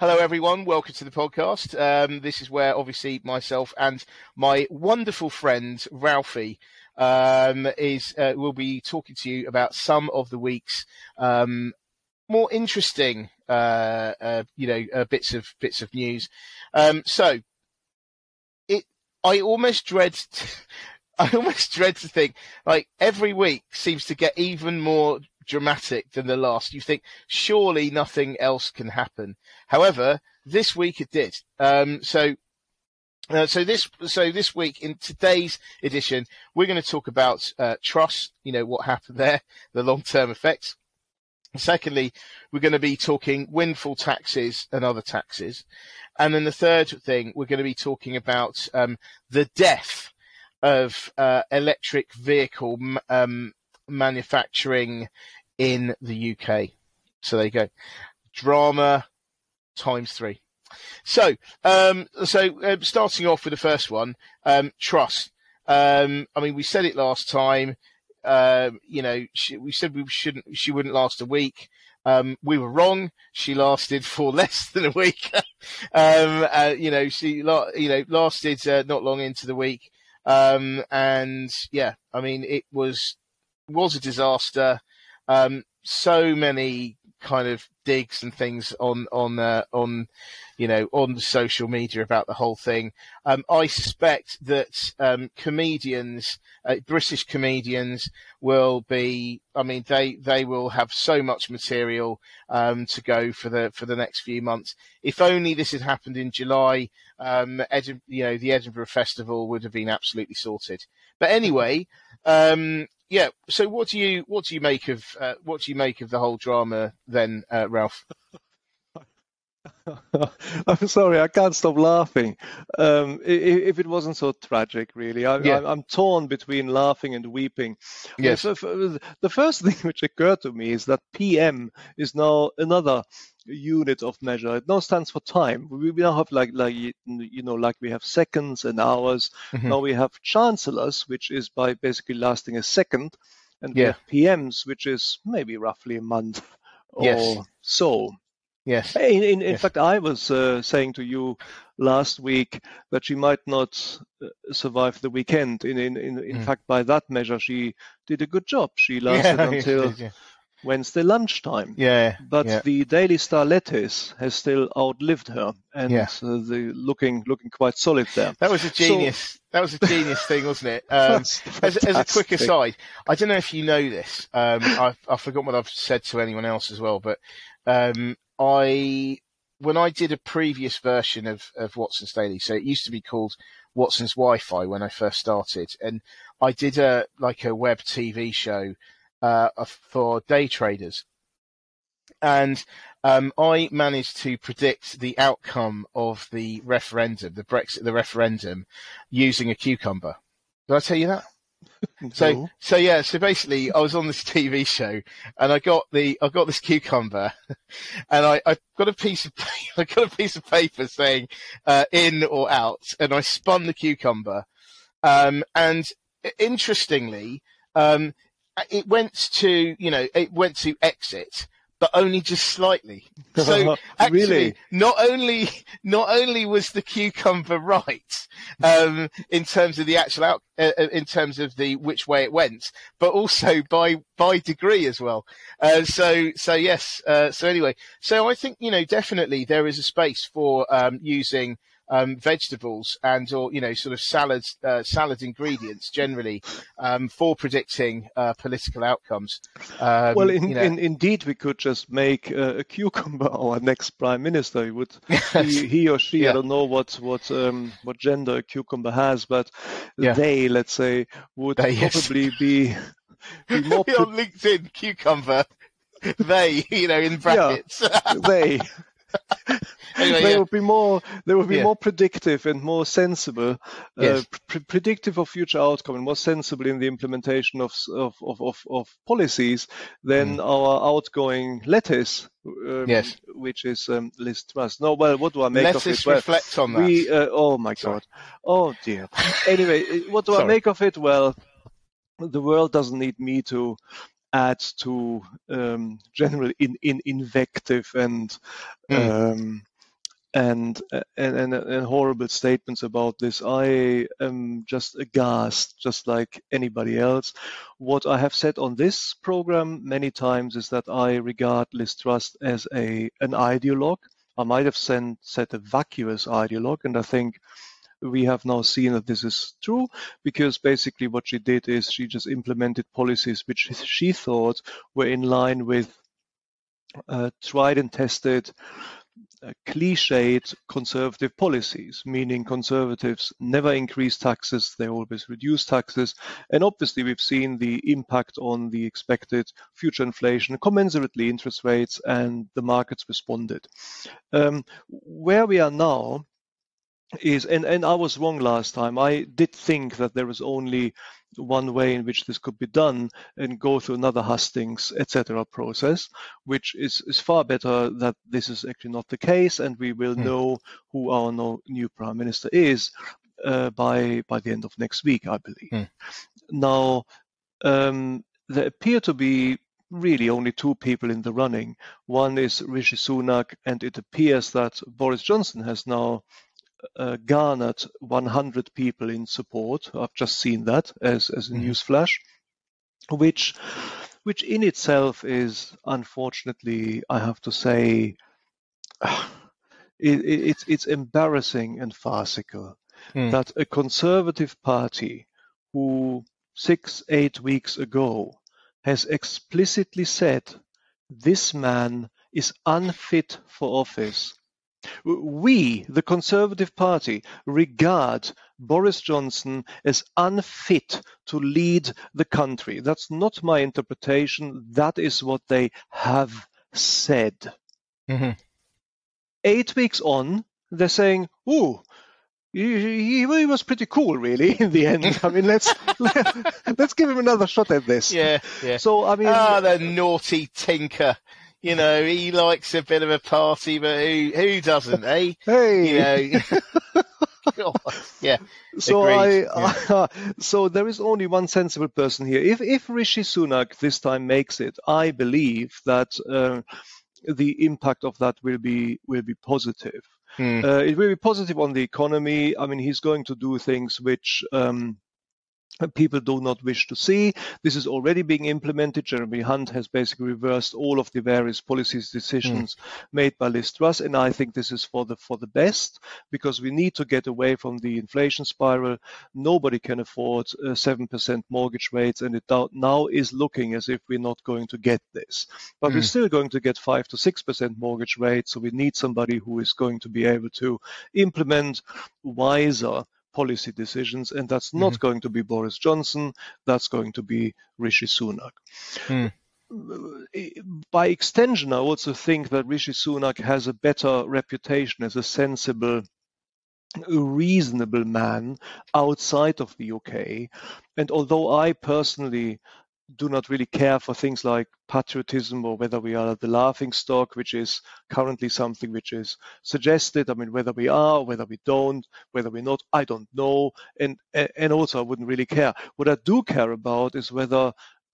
Hello, everyone. Welcome to the podcast. Um, this is where obviously myself and my wonderful friend Ralphie um, is uh, will be talking to you about some of the week's um, more interesting, uh, uh, you know, uh, bits of bits of news. Um, so, it I almost dread. To, I almost dread to think like every week seems to get even more dramatic than the last. You think surely nothing else can happen. However, this week it did. Um, so. Uh, so this, so this week in today's edition, we're going to talk about uh, Truss. You know what happened there, the long-term effects. Secondly, we're going to be talking windfall taxes and other taxes, and then the third thing we're going to be talking about um, the death of uh, electric vehicle um, manufacturing in the UK. So there you go. Drama times three. So, um, so uh, starting off with the first one, um, Truss. Um, I mean, we said it last time. Uh, you know, she, we said we shouldn't. She wouldn't last a week. Um, we were wrong. She lasted for less than a week. um, uh, you know, she, you know, lasted uh, not long into the week. Um, and yeah, I mean, it was was a disaster. Um, so many kind of digs and things on on uh, on you know on social media about the whole thing. Um, I suspect that um, comedians, uh, British comedians, will be. I mean, they they will have so much material um, to go for the for the next few months. If only this had happened in July, um, Edim- you know, the Edinburgh Festival would have been absolutely sorted. But anyway, um, yeah. So what do you what do you make of uh, what do you make of the whole drama then, uh, Ralph? I'm sorry, I can't stop laughing. Um, if, if, it wasn't so tragic, really, I, am torn between laughing and weeping. Yes. the first thing which occurred to me is that PM is now another unit of measure. It now stands for time. We, now have like like you know like we have seconds and hours. Mm-hmm. Now we have chancellors, which is by basically lasting a second, and yeah. we have PMs, which is maybe roughly a month or yes. so. Yes. In, in, in yes. fact, I was uh, saying to you last week that she might not uh, survive the weekend. In in in, in mm. fact, by that measure, she did a good job. She lasted yeah, until yeah. Wednesday lunchtime. Yeah. But yeah. the Daily Star lettuce has still outlived her, and yeah. uh, the looking looking quite solid there. That was a genius. So, that was a genius thing, wasn't it? Um, as, as, a quick aside, I don't know if you know this. Um, I've, I've forgotten what I've said to anyone else as well, but um, I when I did a previous version of, of Watson's Daily, so it used to be called Watson's Wi-Fi when I first started, and I did a like a web TV show for day traders. And um, I managed to predict the outcome of the referendum, the Brexit, the referendum, using a cucumber. Did I tell you that? So, so yeah, so basically, I was on this TV show, and I got the, I got this cucumber, and I, I got a piece of, I got a piece of paper saying uh, in or out, and I spun the cucumber, um, and interestingly, um, it went to you know it went to exit but only just slightly. So actually, really? not only not only was the cucumber right um, in terms of the actual out, uh, uh, in terms of the which way it went, but also by by degree as well. Uh, so so yes. Uh, so anyway, so I think you know definitely there is a space for um, using um, vegetables and or you know sort of salad uh, salad ingredients generally um, for predicting uh, political outcomes. Um, well, in, you know. in, indeed, we could just make uh, a cucumber our next prime minister. He would he, he or she yeah. I don't know what what um, what gender a cucumber has, but yeah. they let's say would they, probably yes. be. be more pre- on LinkedIn, cucumber. They, you know, in brackets. Yeah, they. Anyway, they yeah. would be more they would be yeah. more predictive and more sensible, uh, yes. uh, pr- predictive of future outcome and more sensible in the implementation of of of, of, policies than mm. our outgoing lettuce. Um, yes, which is um, Liz Truss. No, well, what do I make Let of it? Well, reflect on that. We, uh, oh my Sorry. God. Oh dear. anyway, uh, what do Sorry. I make of it? Well, the world doesn't need me to add to um, general in, in invective and mm. um, and, and, and, and horrible statements about this. I am just aghast, just like anybody else. What I have said on this program many times is that I regard Liz Truss as a an ideologue. I might have sent, said a vacuous ideologue, and I think we have now seen that this is true because basically what she did is she just implemented policies which she thought were in line with uh, tried and tested cliched conservative policies, meaning conservatives never increase taxes, they always reduce taxes. And obviously, we've seen the impact on the expected future inflation, commensurately interest rates, and the markets responded. Um, where we are now is and, and I was wrong last time. I did think that there was only one way in which this could be done and go through another hustings, etc. process, which is, is far better that this is actually not the case and we will mm. know who our no, new prime minister is uh, by by the end of next week, I believe. Mm. Now um, there appear to be really only two people in the running. One is Rishi Sunak, and it appears that Boris Johnson has now uh, garnered 100 people in support. I've just seen that as, as a mm-hmm. news flash, which which in itself is unfortunately, I have to say, it, it, it's it's embarrassing and farcical mm. that a conservative party who six eight weeks ago has explicitly said this man is unfit for office we, the Conservative Party, regard Boris Johnson as unfit to lead the country. That's not my interpretation. That is what they have said. Mm-hmm. Eight weeks on, they're saying, "Ooh, he, he, was pretty cool, really. In the end, I mean, let's let, us give him another shot at this. Yeah, yeah. So I mean, ah, the naughty tinker you know, he likes a bit of a party, but who who doesn't, eh? Hey, you know. yeah. So I, yeah. uh, so there is only one sensible person here. If if Rishi Sunak this time makes it, I believe that uh, the impact of that will be will be positive. Hmm. Uh, it will be positive on the economy. I mean, he's going to do things which. Um, people do not wish to see. This is already being implemented. Jeremy Hunt has basically reversed all of the various policies decisions mm. made by Liz Truss, and I think this is for the for the best because we need to get away from the inflation spiral. Nobody can afford seven percent mortgage rates, and it now is looking as if we're not going to get this. But mm. we're still going to get five to six percent mortgage rates, so we need somebody who is going to be able to implement wiser policy decisions, and that's not mm-hmm. going to be Boris Johnson. That's going to be Rishi Sunak. Mm. By extension, I also think that Rishi Sunak has a better reputation as a sensible reasonable man outside of the UK. And although I personally do not really care for things like patriotism or whether we are the laughing stock, which is currently something which is suggested. I mean, whether we are, whether we don't, whether we're not, I don't know. And and also, I wouldn't really care. What I do care about is whether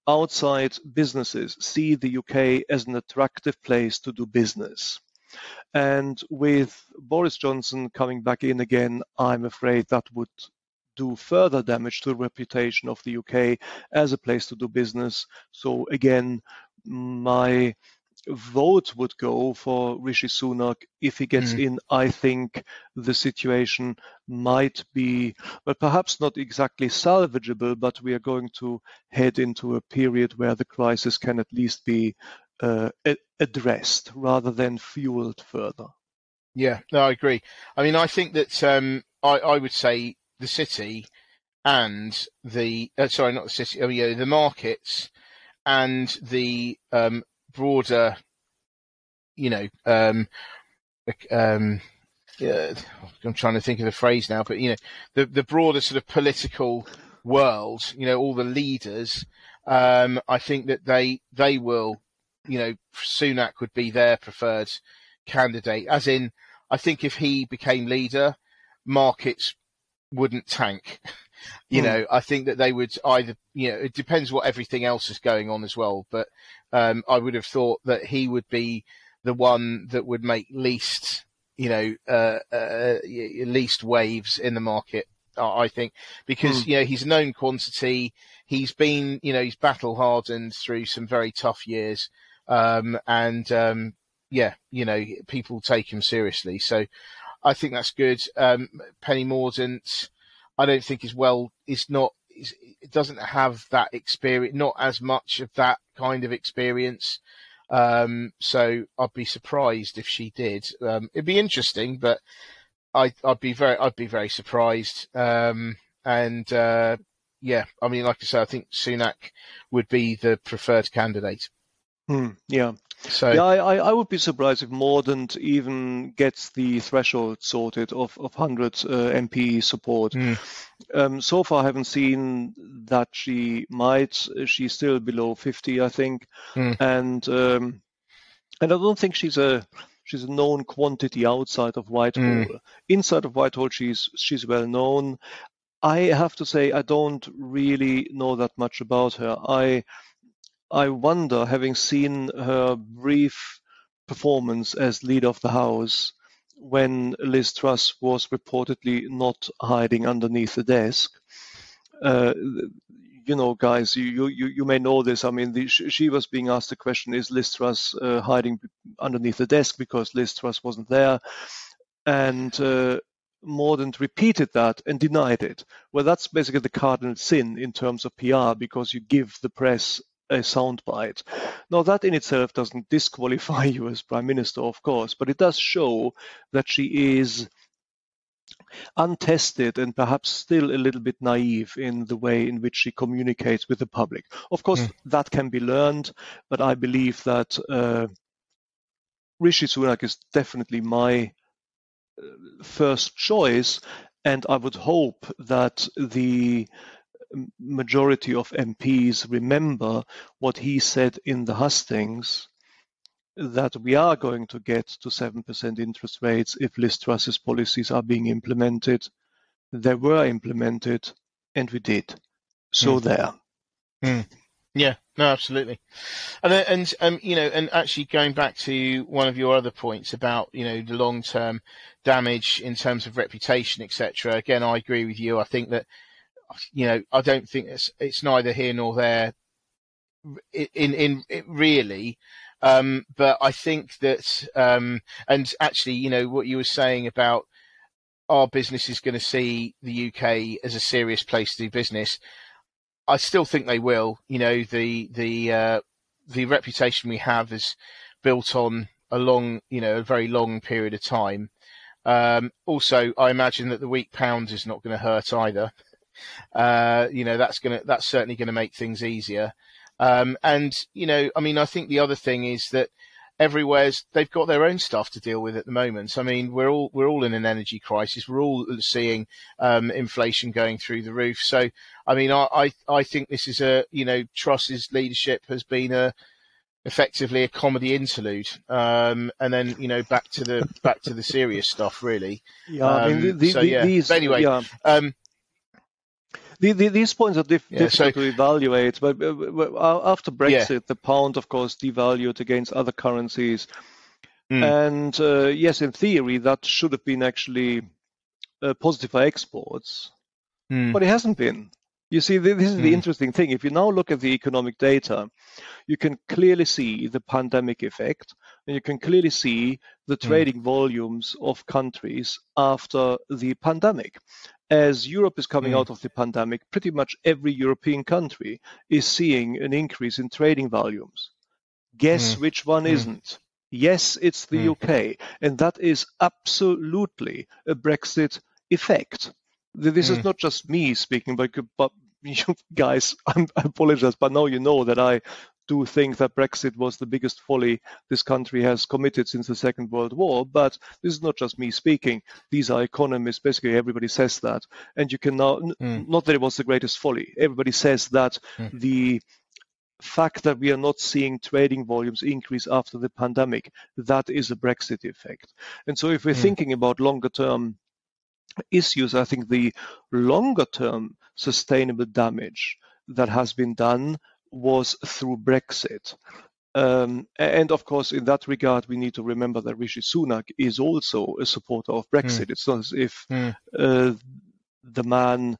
outside businesses see the UK as an attractive place to do business. And with Boris Johnson coming back in again, I'm afraid that would do further damage to the reputation of the UK as a place to do business. So again, my vote would go for Rishi Sunak if he gets mm. in. I think the situation might be, but perhaps not exactly salvageable, but we are going to head into a period where the crisis can at least be uh, addressed rather than fueled further. Yeah, no, I agree. I mean, I think that um, I, I would say the city and the uh, sorry, not the city. Oh yeah, the markets and the um, broader, you know, um, um, I'm trying to think of the phrase now, but you know, the the broader sort of political world, you know, all the leaders. Um, I think that they they will, you know, Sunak would be their preferred candidate. As in, I think if he became leader, markets wouldn't tank. you mm. know, I think that they would either, you know, it depends what everything else is going on as well. But um, I would have thought that he would be the one that would make least you know, uh, uh, least waves in the market. I think because mm. you know he's a known quantity. He's been you know he's battle hardened through some very tough years, um, and um, yeah, you know people take him seriously. So I think that's good. Um, Penny Mordaunt, I don't think is well. Is not. Is, it doesn't have that experience. Not as much of that kind of experience. Um, so I'd be surprised if she did. Um, it'd be interesting, but I, would be very, I'd be very surprised. Um, and uh, yeah, I mean, like I said, I think Sunak would be the preferred candidate. Hmm, yeah. So yeah, I, I would be surprised if Mordaunt even gets the threshold sorted of, of 100 uh, MP support. Mm. Um, so far, I haven't seen that she might. She's still below 50, I think, mm. and um, and I don't think she's a she's a known quantity outside of Whitehall. Mm. Inside of Whitehall, she's she's well known. I have to say, I don't really know that much about her. I I wonder, having seen her brief performance as leader of the House when Liz Truss was reportedly not hiding underneath the desk. Uh, you know, guys, you, you you may know this. I mean, the, she was being asked the question: Is Liz Truss uh, hiding underneath the desk because Liz Truss wasn't there? And uh, Mordaunt repeated that and denied it. Well, that's basically the cardinal sin in terms of PR because you give the press a soundbite. Now, that in itself doesn't disqualify you as prime minister, of course, but it does show that she is untested and perhaps still a little bit naive in the way in which she communicates with the public. Of course, mm. that can be learned, but I believe that uh, Rishi Sunak is definitely my uh, first choice, and I would hope that the majority of MPs remember what he said in the hustings that we are going to get to 7% interest rates if Liz Truss's policies are being implemented. They were implemented and we did. So mm. there. Mm. Yeah, no, absolutely. And, and, um, you know, and actually going back to one of your other points about, you know, the long term damage in terms of reputation, etc. Again, I agree with you. I think that you know, I don't think it's it's neither here nor there. In in, in really, um, but I think that, um, and actually, you know, what you were saying about our business is going to see the UK as a serious place to do business. I still think they will. You know, the the uh, the reputation we have is built on a long, you know, a very long period of time. Um, also, I imagine that the weak pound is not going to hurt either. Uh, you know, that's gonna that's certainly going to make things easier. Um, and you know, I mean, I think the other thing is that everywhere's they've got their own stuff to deal with at the moment. I mean, we're all we're all in an energy crisis. We're all seeing um, inflation going through the roof. So, I mean, I, I I think this is a you know Truss's leadership has been a effectively a comedy interlude, um, and then you know back to the back to the serious stuff, really. Yeah, um, I mean, um, the, so, yeah. These, but anyway, yeah. The, the, these points are diff- yeah, difficult so, to evaluate, but after Brexit, yeah. the pound, of course, devalued against other currencies. Mm. And uh, yes, in theory, that should have been actually uh, positive for exports, mm. but it hasn't been. You see, this is the mm. interesting thing. If you now look at the economic data, you can clearly see the pandemic effect, and you can clearly see the hmm. trading volumes of countries after the pandemic as Europe is coming mm. out of the pandemic, pretty much every European country is seeing an increase in trading volumes. Guess mm. which one mm. isn't? Yes, it's the mm. UK. And that is absolutely a Brexit effect. This is mm. not just me speaking, but, but you guys, I apologize, but now you know that I do think that Brexit was the biggest folly this country has committed since the Second World War. But this is not just me speaking. These are economists. Basically, everybody says that. And you can now, mm. not that it was the greatest folly. Everybody says that mm. the fact that we are not seeing trading volumes increase after the pandemic, that is a Brexit effect. And so if we're mm. thinking about longer term issues, I think the longer term sustainable damage that has been done was through Brexit. Um, and of course, in that regard, we need to remember that Rishi Sunak is also a supporter of Brexit. Mm. It's not as if mm. uh, the man,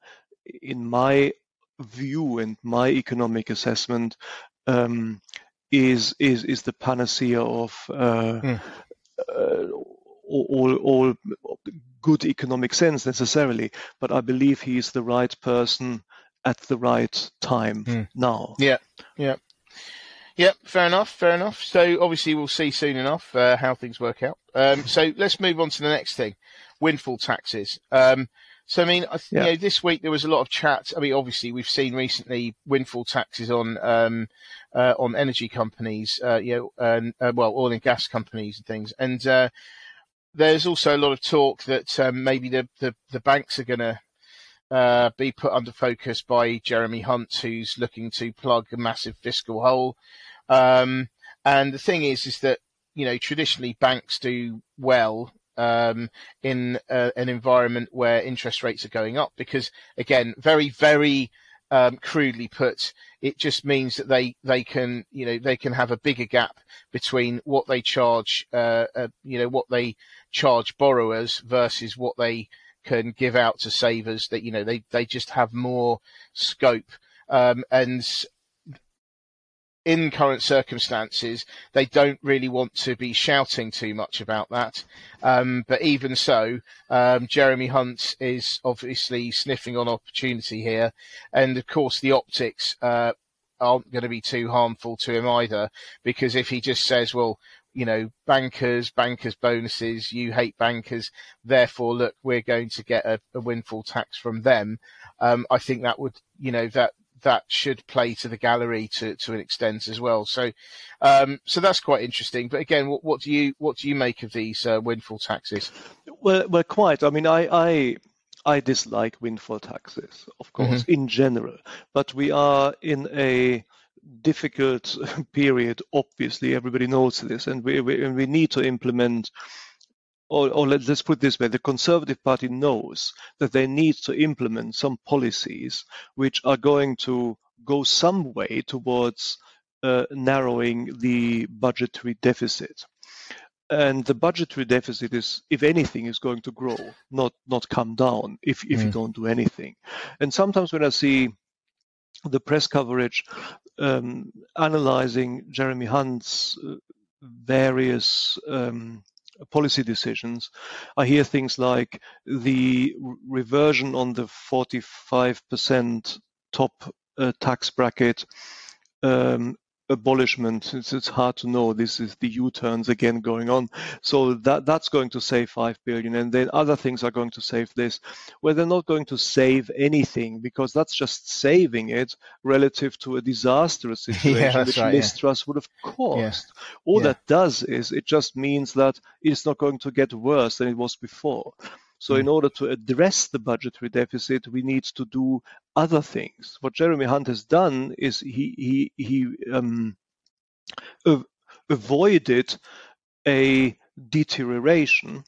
in my view and my economic assessment, um, is is is the panacea of uh, mm. uh, all, all good economic sense necessarily. But I believe he is the right person at the right time mm. now. Yeah, yeah. Yeah, fair enough, fair enough. So obviously we'll see soon enough uh, how things work out. Um, so let's move on to the next thing, windfall taxes. Um, so I mean, I, yeah. you know, this week there was a lot of chat. I mean, obviously we've seen recently windfall taxes on um, uh, on energy companies, uh, you know, and, uh, well, oil and gas companies and things. And uh, there's also a lot of talk that um, maybe the, the, the banks are going to uh, be put under focus by Jeremy Hunt, who's looking to plug a massive fiscal hole. Um, and the thing is, is that you know traditionally banks do well um, in uh, an environment where interest rates are going up because, again, very very um, crudely put, it just means that they they can you know they can have a bigger gap between what they charge uh, uh, you know what they charge borrowers versus what they can give out to savers. That you know they they just have more scope. Um, and in current circumstances, they don't really want to be shouting too much about that. Um, but even so, um, Jeremy Hunt is obviously sniffing on opportunity here. And of course, the optics uh, aren't going to be too harmful to him either, because if he just says, well, you know, bankers, bankers bonuses, you hate bankers, therefore, look, we're going to get a, a windfall tax from them. Um, I think that would, you know, that that should play to the gallery to, to an extent as well. So, um, so that's quite interesting. But again, what, what do you what do you make of these uh, windfall taxes? Well, well, quite. I mean, I I, I dislike windfall taxes, of course, mm-hmm. in general. But we are in a difficult period. Obviously, everybody knows this, and we we, and we need to implement or, or let, us put this way, the Conservative Party knows that they need to implement some policies which are going to go some way towards uh, narrowing the budgetary deficit. And the budgetary deficit is, if anything, is going to grow, not not come down if, if mm. you don't do anything. And sometimes when I see the press coverage um, analyzing Jeremy Hunt's uh, various um, policy decisions. I hear things like the reversion on the 45% top uh, tax bracket um, abolishment. It's, it's hard to know. This is the U-turns again going on. So that that's going to save five billion, and then other things are going to save this. Where they're not going to save anything because that's just saving it relative to a disastrous situation yeah, which right, Liz Truss yeah. would have caused. Yeah. All that does is it just means that it's not going to get worse than it was before. So in mm. order to address the budgetary deficit, we need to do other things. What Jeremy Hunt has done is he he he um, avoided a deterioration,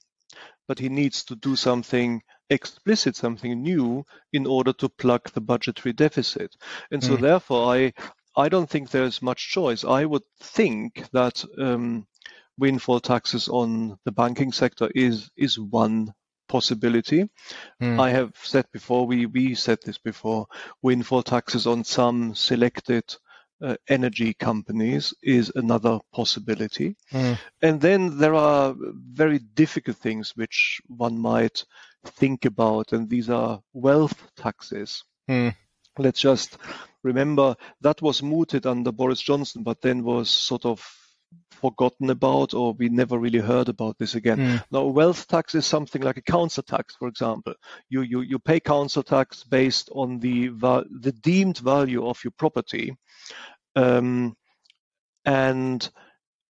but he needs to do something explicit, something new, in order to plug the budgetary deficit. And so, mm. therefore, I I don't think there's much choice. I would think that um, windfall taxes on the banking sector is is one possibility. Mm. I have said before, we, we said this before, windfall taxes on some selected uh, energy companies is another possibility. Mm. And then there are very difficult things which one might think about, and these are wealth taxes. Mm. Let's just remember that was mooted under Boris Johnson, but then was sort of forgotten about or we never really heard about this again. Mm. Now, wealth tax is something like a council tax, for example. You, you, you pay council tax based on the, the deemed value of your property. Um, and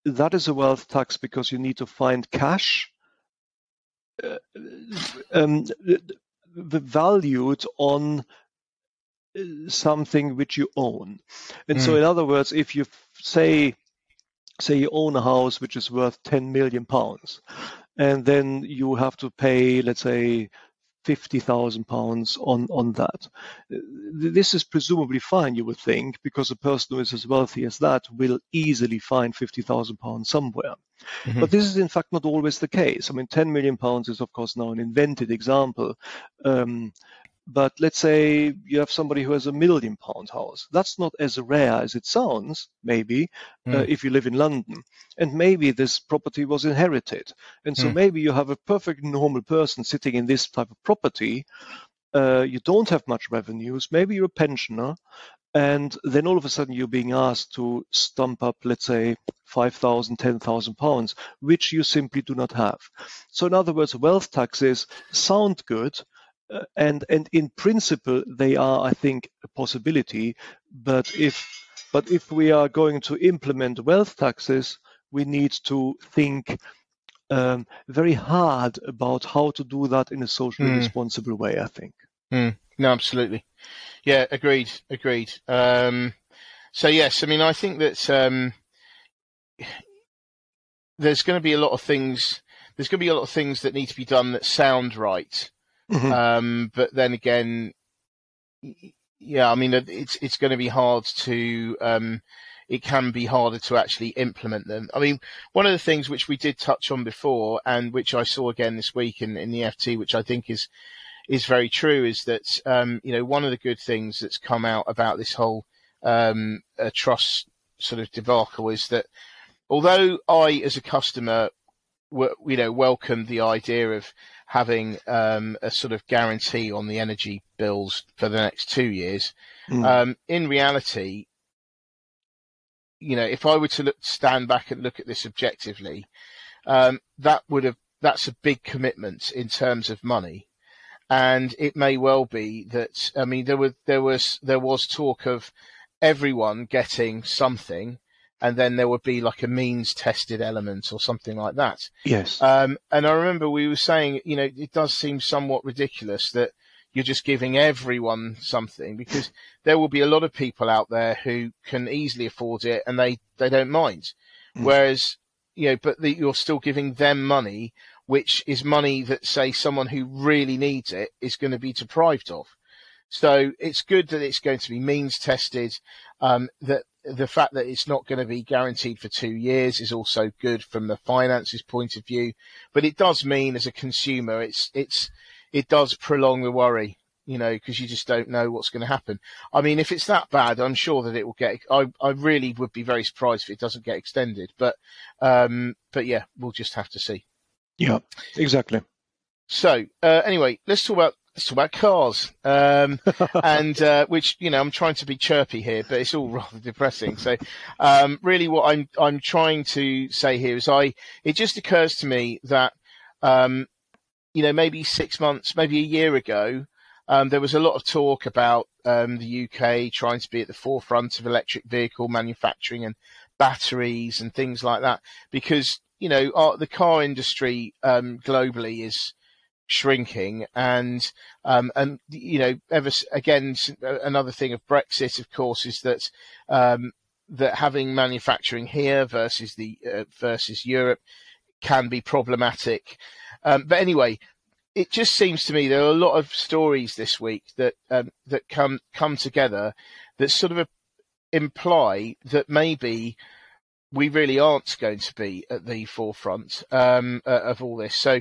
that is a wealth tax because you need to find cash uh, um, valued on uh, something which you own. And mm. so, in other words, if you say say you own a house which is worth 10 million pounds and then you have to pay let's say fifty thousand pounds on on that. This is presumably fine, you would think, because a person who is as wealthy as that will easily find fifty thousand pounds somewhere. Mm-hmm. But this is in fact not always the case. I mean, ten million pounds is of course now an invented example. Um, but let's say you have somebody who has a million pound house. That's not as rare as it sounds, maybe, mm. uh, hmm. if you live in London. And maybe this property was inherited. And so mm. maybe you have a perfect normal person sitting in this type of property. Uh, you don't have much revenues. Maybe you're a pensioner. And then all of a sudden you're being asked to stump up, let's say, 5,000, 10,000 pounds, which you simply do not have. So in other words, wealth taxes sound good, and and in principle they are i think a possibility. But if but if we are going to implement wealth taxes we need to think um, very hard about how to do that in a socially mm. responsible way i think. Mm. no absolutely. Yeah agreed agreed. Um, so yes i mean i think that um, there's going to be a lot of things there's going to be a lot of things that need to be done that sound right Mm-hmm. Um, but then again, yeah, I mean, it's it's going to be hard to. Um, it can be harder to actually implement them. I mean, one of the things which we did touch on before, and which I saw again this week in, in the FT, which I think is is very true, is that um, you know one of the good things that's come out about this whole um, Truss sort of debacle is that although I, as a customer, you know, welcomed the idea of having um, a sort of guarantee on the energy bills for the next two years. Mm. Um, in reality, you know, if I were to look, stand back and look at this objectively, um, that would have that's a big commitment in terms of money, and it may well be that I mean there was there was there was talk of everyone getting something and then there would be like a means tested element or something like that. Yes. Um, and I remember we were saying, you know, it does seem somewhat ridiculous that you're just giving everyone something because there will be a lot of people out there who can easily afford it and they, they don't mind. Mm. Whereas, you know, but the, you're still giving them money, which is money that say someone who really needs it is going to be deprived of. So it's good that it's going to be means tested, um, that the fact that it's not going to be guaranteed for two years is also good from the finances point of view. But it does mean, as a consumer, it's it's it does prolong the worry, you know, because you just don't know what's going to happen. I mean, if it's that bad, I'm sure that it will get. I I really would be very surprised if it doesn't get extended. But um, but yeah, we'll just have to see. Yeah, exactly. So uh, anyway, let's talk about let's talk about cars. Um, and uh, which you know, I'm trying to be chirpy here, but it's all rather depressing. So, um, really, what I'm I'm trying to say here is, I it just occurs to me that um, you know, maybe six months, maybe a year ago, um, there was a lot of talk about um, the UK trying to be at the forefront of electric vehicle manufacturing and batteries and things like that, because you know our, the car industry um, globally is shrinking. And um, and you know ever again another thing of Brexit of course is that um, that having manufacturing here versus the uh, versus Europe can be problematic. Um, but anyway it just seems to me there are a lot of stories this week that um, that come come together that sort of imply that maybe we really aren't going to be at the forefront um, uh, of all this. So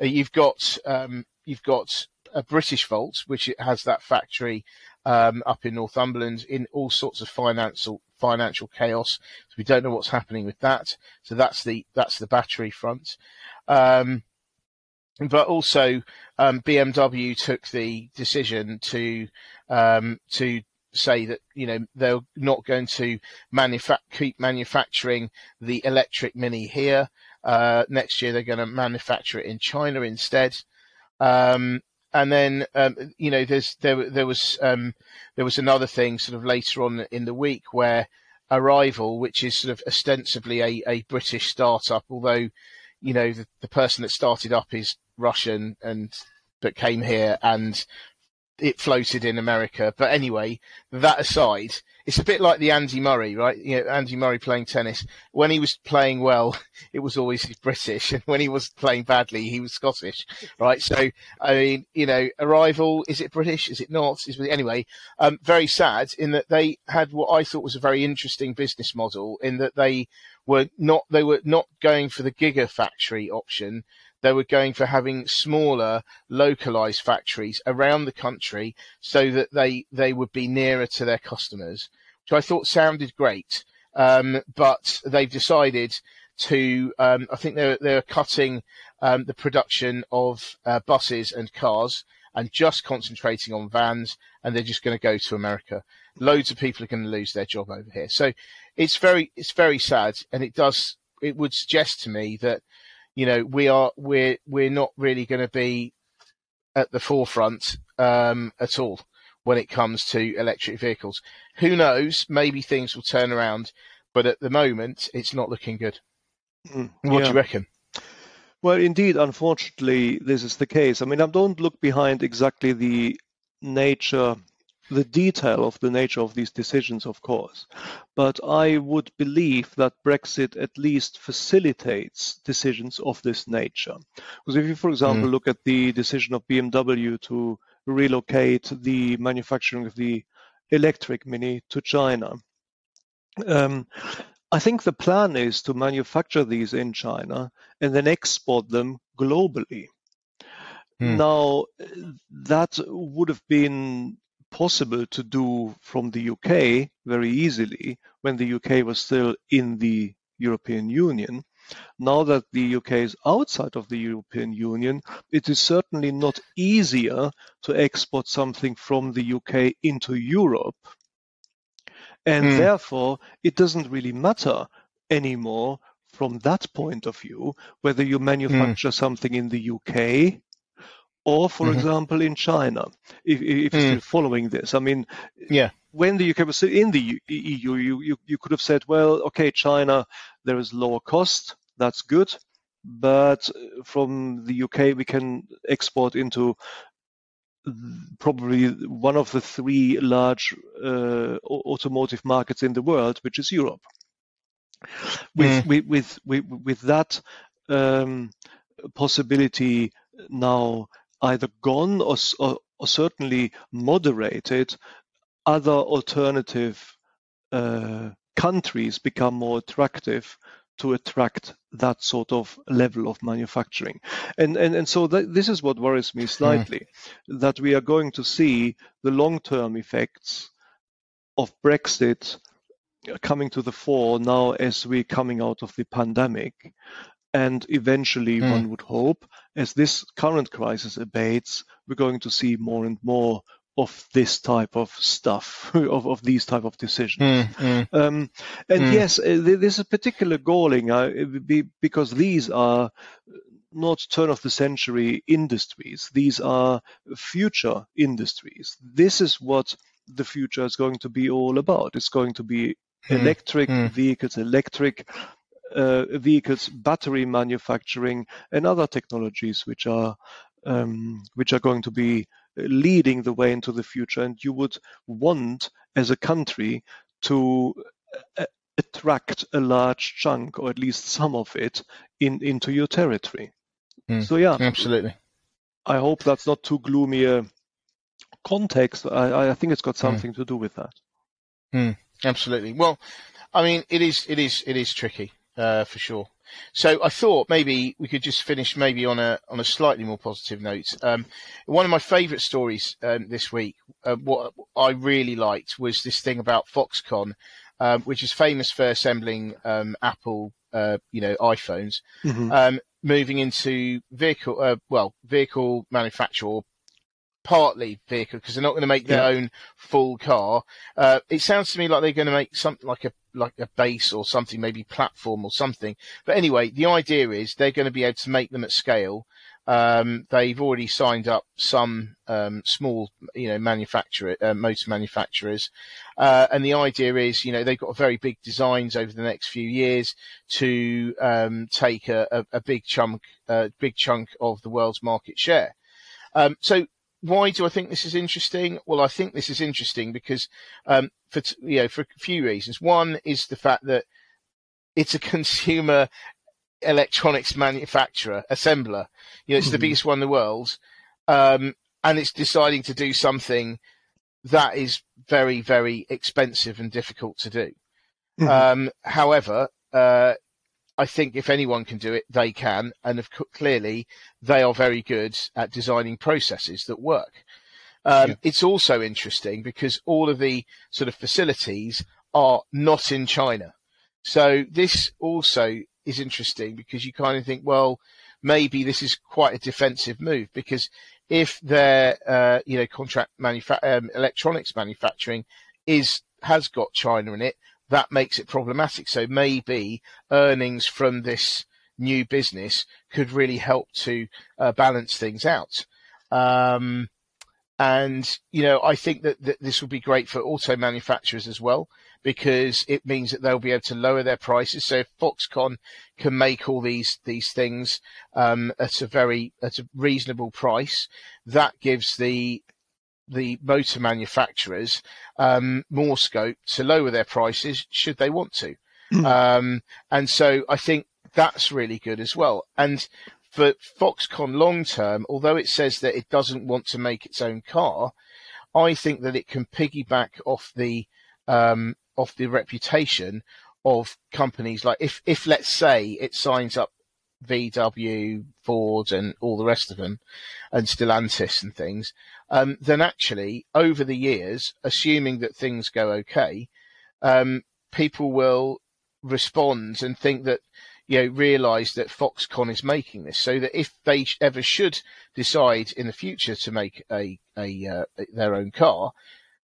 uh, you've got um, you've got a Britishvolt, which has that factory um, up in Northumberland in all sorts of financial financial chaos. So we don't know what's happening with that. So that's the that's the battery front. Um, but also um, BMW took the decision to um, to say that you know they're not going to manufa- keep manufacturing the electric Mini here. Uh, next year they're going to manufacture it in China instead. Um, and then um, you know there's there there was um, there was another thing sort of later on in the week where Arrival, which is sort of ostensibly a, a British startup, although you know the, the person that started up is Russian and but came here and it floated in America. But anyway, that aside, it's a bit like the Andy Murray, right? You know, Andy Murray playing tennis. When he was playing well, it was always British, and when he was playing badly, he was Scottish, right? So, I mean, you know, Arrival is it British? Is it not? Is it, anyway, um, very sad in that they had what I thought was a very interesting business model in that they were not they were not going for the gigafactory option they were going for having smaller, localized factories around the country so that they, they would be nearer to their customers, which I thought sounded great. Um, but they've decided to, um, I think they're, they're cutting um, the production of uh, buses and cars and just concentrating on vans, and they're just going to go to America. Loads of people are going to lose their job over here. So it's very, it's very sad, and it does, it would suggest to me that you know, we are we're we're not really going to be at the forefront um, at all when it comes to electric vehicles. Who knows? Maybe things will turn around, but at the moment, it's not looking good. Mm, what yeah. do you reckon? Well, indeed, unfortunately, this is the case. I mean, I don't look behind exactly the nature the detail of the nature of these decisions, of course. But I would believe that Brexit at least facilitates decisions of this nature. Because if you, for example, mm. look at the decision of BMW to relocate the manufacturing of the electric Mini to China, um, I think the plan is to manufacture these in China and then export them globally. Hmm. Now, that would have been possible to do from the UK very easily when the UK was still in the European Union. Now that the UK is outside of the European Union, it is certainly not easier to export something from the UK into Europe. And mm. therefore, it doesn't really matter anymore from that point of view whether you hmm. manufacture mm. something in the UK or for mm-hmm. example in China, if, if mm. you're following this. I mean, yeah. When the UK was in the EU, you, you, you could have said, well, okay, China, there is lower cost, that's good, but from the UK we can export into probably one of the three large uh, automotive markets in the world, which is Europe. With mm. with, with, with with that um, possibility now either gone or, or, or certainly moderated, other alternative uh, countries become more attractive to attract that sort of level of manufacturing. And, and, and so th- this is what worries me slightly mm. that we are going to see the long term effects of Brexit coming to the fore now as we're coming out of the pandemic. And eventually, mm. one would hope, as this current crisis abates, we're going to see more and more of this type of stuff, of, of these type of decisions. Mm, mm. Um, and mm. yes, uh, this is particular galling uh, because these are not turn of the century industries. These are future industries. This is what the future is going to be all about. It's going to be mm, electric mm. vehicles, electric vehicles, battery manufacturing, and other technologies which are um, which are going to be leading the way into the future. And you would want, as a country, to uh, attract a large chunk, or at least some of it, in into your territory. Mm, so yeah, absolutely. I hope that's not too gloomy a context. I, I think it's got hmm. something mm. to do with that. Mm, absolutely. Well, I mean, it is it is it is tricky uh, for sure. So I thought maybe we could just finish maybe on a on a slightly more positive note. Um, one of my favourite stories um, this week, uh, what I really liked was this thing about Foxconn, um, which is famous for assembling um, Apple, uh, you know, iPhones, mm-hmm. Um, moving into vehicle, uh, well, vehicle manufacturer or partly vehicle because they're not going to make their yeah. own full car. Uh, it sounds to me like they're going to make something like a like a base or something, maybe platform or something. But anyway, the idea is they're going to be able to make them at scale. Um, they've already signed up some um, small, you know, manufacturer, uh, motor manufacturers, uh, and the idea is, you know, they've got very big designs over the next few years to um, take a, a, a, big chunk, a big chunk of the world's market share. Um, so why do I think this is interesting? Well, I think this is interesting because um, for you know for a few reasons. One is the fact that it's a consumer electronics manufacturer assembler. You know, it's mm-hmm. the biggest one in the world, um, and it's deciding to do something that is very very expensive and difficult to do. Mm-hmm. Um, however, uh, I think if anyone can do it, they can, and of, clearly they are very good at designing processes that work. Um, yeah. It's also interesting because all of the sort of facilities are not in China. So this also is interesting because you kind of think, well, maybe this is quite a defensive move because if their, uh, you know, contract manufa- um, electronics manufacturing is has got China in it, that makes it problematic. So maybe earnings from this new business could really help to uh, balance things out. Um, and, you know, I think that, that this will be great for auto manufacturers as well, because it means that they'll be able to lower their prices. So if Foxconn can make all these, these things, um, at a very, at a reasonable price, that gives the the motor manufacturers um, more scope to lower their prices should they want to. Mm. Um, and so I think that's really good as well. And for Foxconn long term, although it says that it doesn't want to make its own car, I think that it can piggyback off the um, off the reputation of companies like if if let's say it signs up VW, Ford, and all the rest of them, and Stellantis and things, um, then actually over the years, assuming that things go okay, um, people will respond and think that you know realize that Foxconn is making this, so that if they ever should decide in the future to make a a uh, their own car,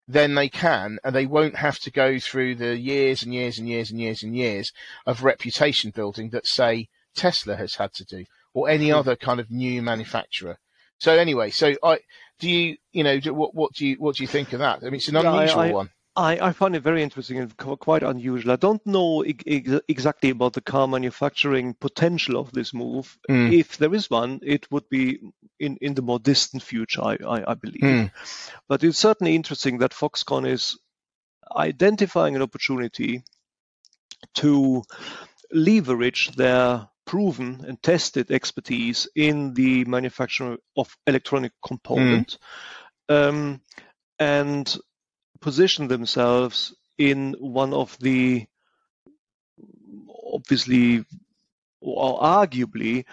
then they can, and they won't have to go through the years and years and years and years and years of reputation building that say Tesla has had to do, or any hmm. other kind of new manufacturer. So anyway, so I do you you know do, what what do you what do you think of that? I mean, it's an unusual I, I, one. I, I find it very interesting and quite unusual. I don't know ex- exactly about the car manufacturing potential of this move. Mm. If there is one, it would be in, in the more distant future, I, I, I believe. Mm. But it's certainly interesting that Foxconn is identifying an opportunity to leverage their proven and tested expertise in the manufacture of electronic components mm. um, and position themselves in one of the obviously or arguably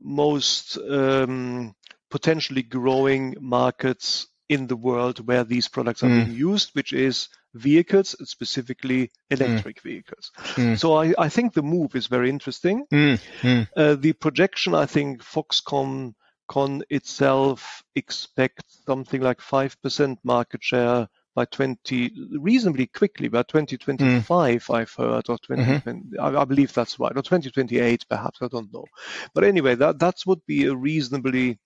most um, potentially growing markets in the world where these products are mm. being used, which is vehicles, specifically electric mm. vehicles. Mm. So I, I, think the move is very interesting. Mm. mm. Uh, the projection, I think Foxconn con itself expects something like 5% market share by 20 reasonably quickly by 2025 mm. i've heard or 20, mm-hmm. I, I, believe that's right or 2028 perhaps i don't know but anyway that that would be a reasonably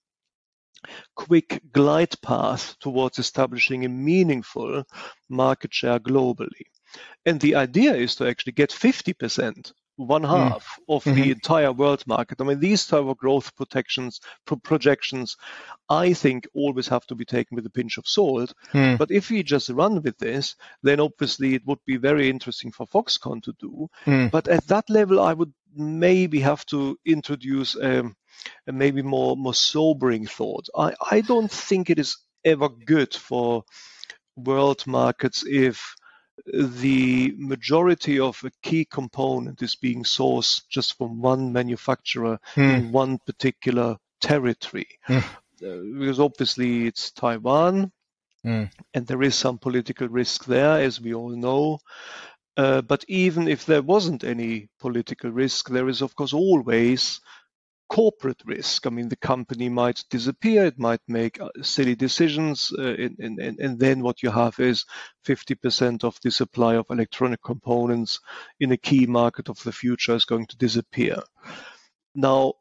quick glide path towards establishing a meaningful market share globally. And the idea is to actually get 50%, one hmm. half mm. of mm-hmm. the entire world market. I mean, these type of growth protections, pro- projections, I think always have to be taken with a pinch of salt. Mm. But if we just run with this, then obviously it would be very interesting for Foxconn to do. Mm. But at that level, I would maybe have to introduce um, a maybe more more sobering thought. I, I don't think it is ever good for world markets if the majority of a key component is being sourced just from one manufacturer mm. in one particular territory. Mm. Uh, because obviously it's Taiwan, mm. and there is some political risk there, as we all know. Uh, but even if there wasn't any political risk, there is, of course, always corporate risk. I mean, the company might disappear, it might make uh, silly decisions, uh, and, and, and then what you have is 50% of the supply of electronic components in a key market of the future is going to disappear. Now,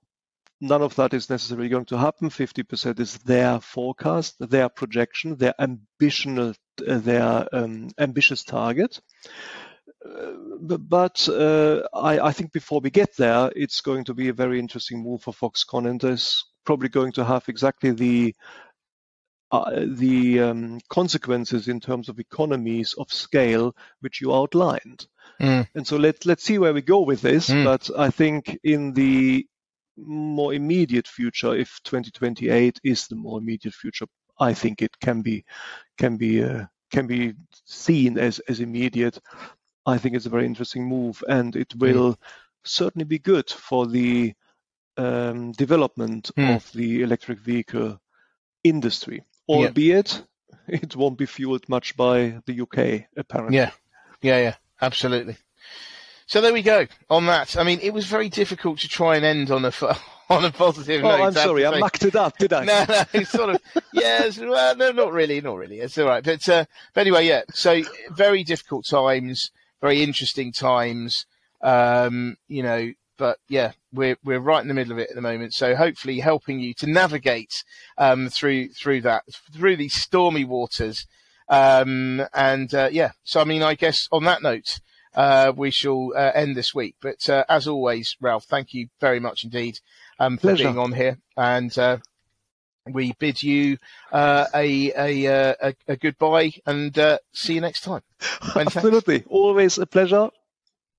none of that is necessarily going to happen. 50% is their forecast, their projection, their uh, their um, ambitious target. Uh, but uh, I, I, think before we get there, it's going to be a very interesting move for Foxconn, and is probably going to have exactly the uh, the um, consequences in terms of economies of scale which you outlined. Mm. And so let let's see where we go with this. Mm. But I think in the more immediate future, if 2028 is the more immediate future, I think it can be can be uh, can be seen as as immediate. I think it's a very interesting move, and it will certainly be good for the um, development Mm. of the electric vehicle industry, Yeah. albeit it won't be fueled much by the UK, apparently. Yeah, yeah, yeah, absolutely. So there we go. On that, I mean, it was very difficult to try and end on a f- on a positive Oh, note. I'm sorry, I mucked it up, did I? no, no, it's sort of yes. Well, no, not really, not really. It's all right, but uh, but anyway, yeah. So very difficult times, very interesting times. Um, you know, but yeah, we're we're right in the middle of it at the moment. So hopefully, helping you to navigate um, through through that through these stormy waters. Um, and uh, yeah, so I mean, I guess on that note, uh, we shall uh, end this week. But uh, as always, Ralph, thank you very much indeed um, for being on here, and uh, we bid you uh, a, a, uh, a a goodbye and uh, see you next time. Many thanks. Absolutely. Always a pleasure.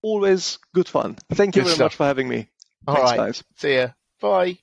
Always good fun. Thank you Good very stuff. much for having me. All Thanks, right, guys. see ya. Bye.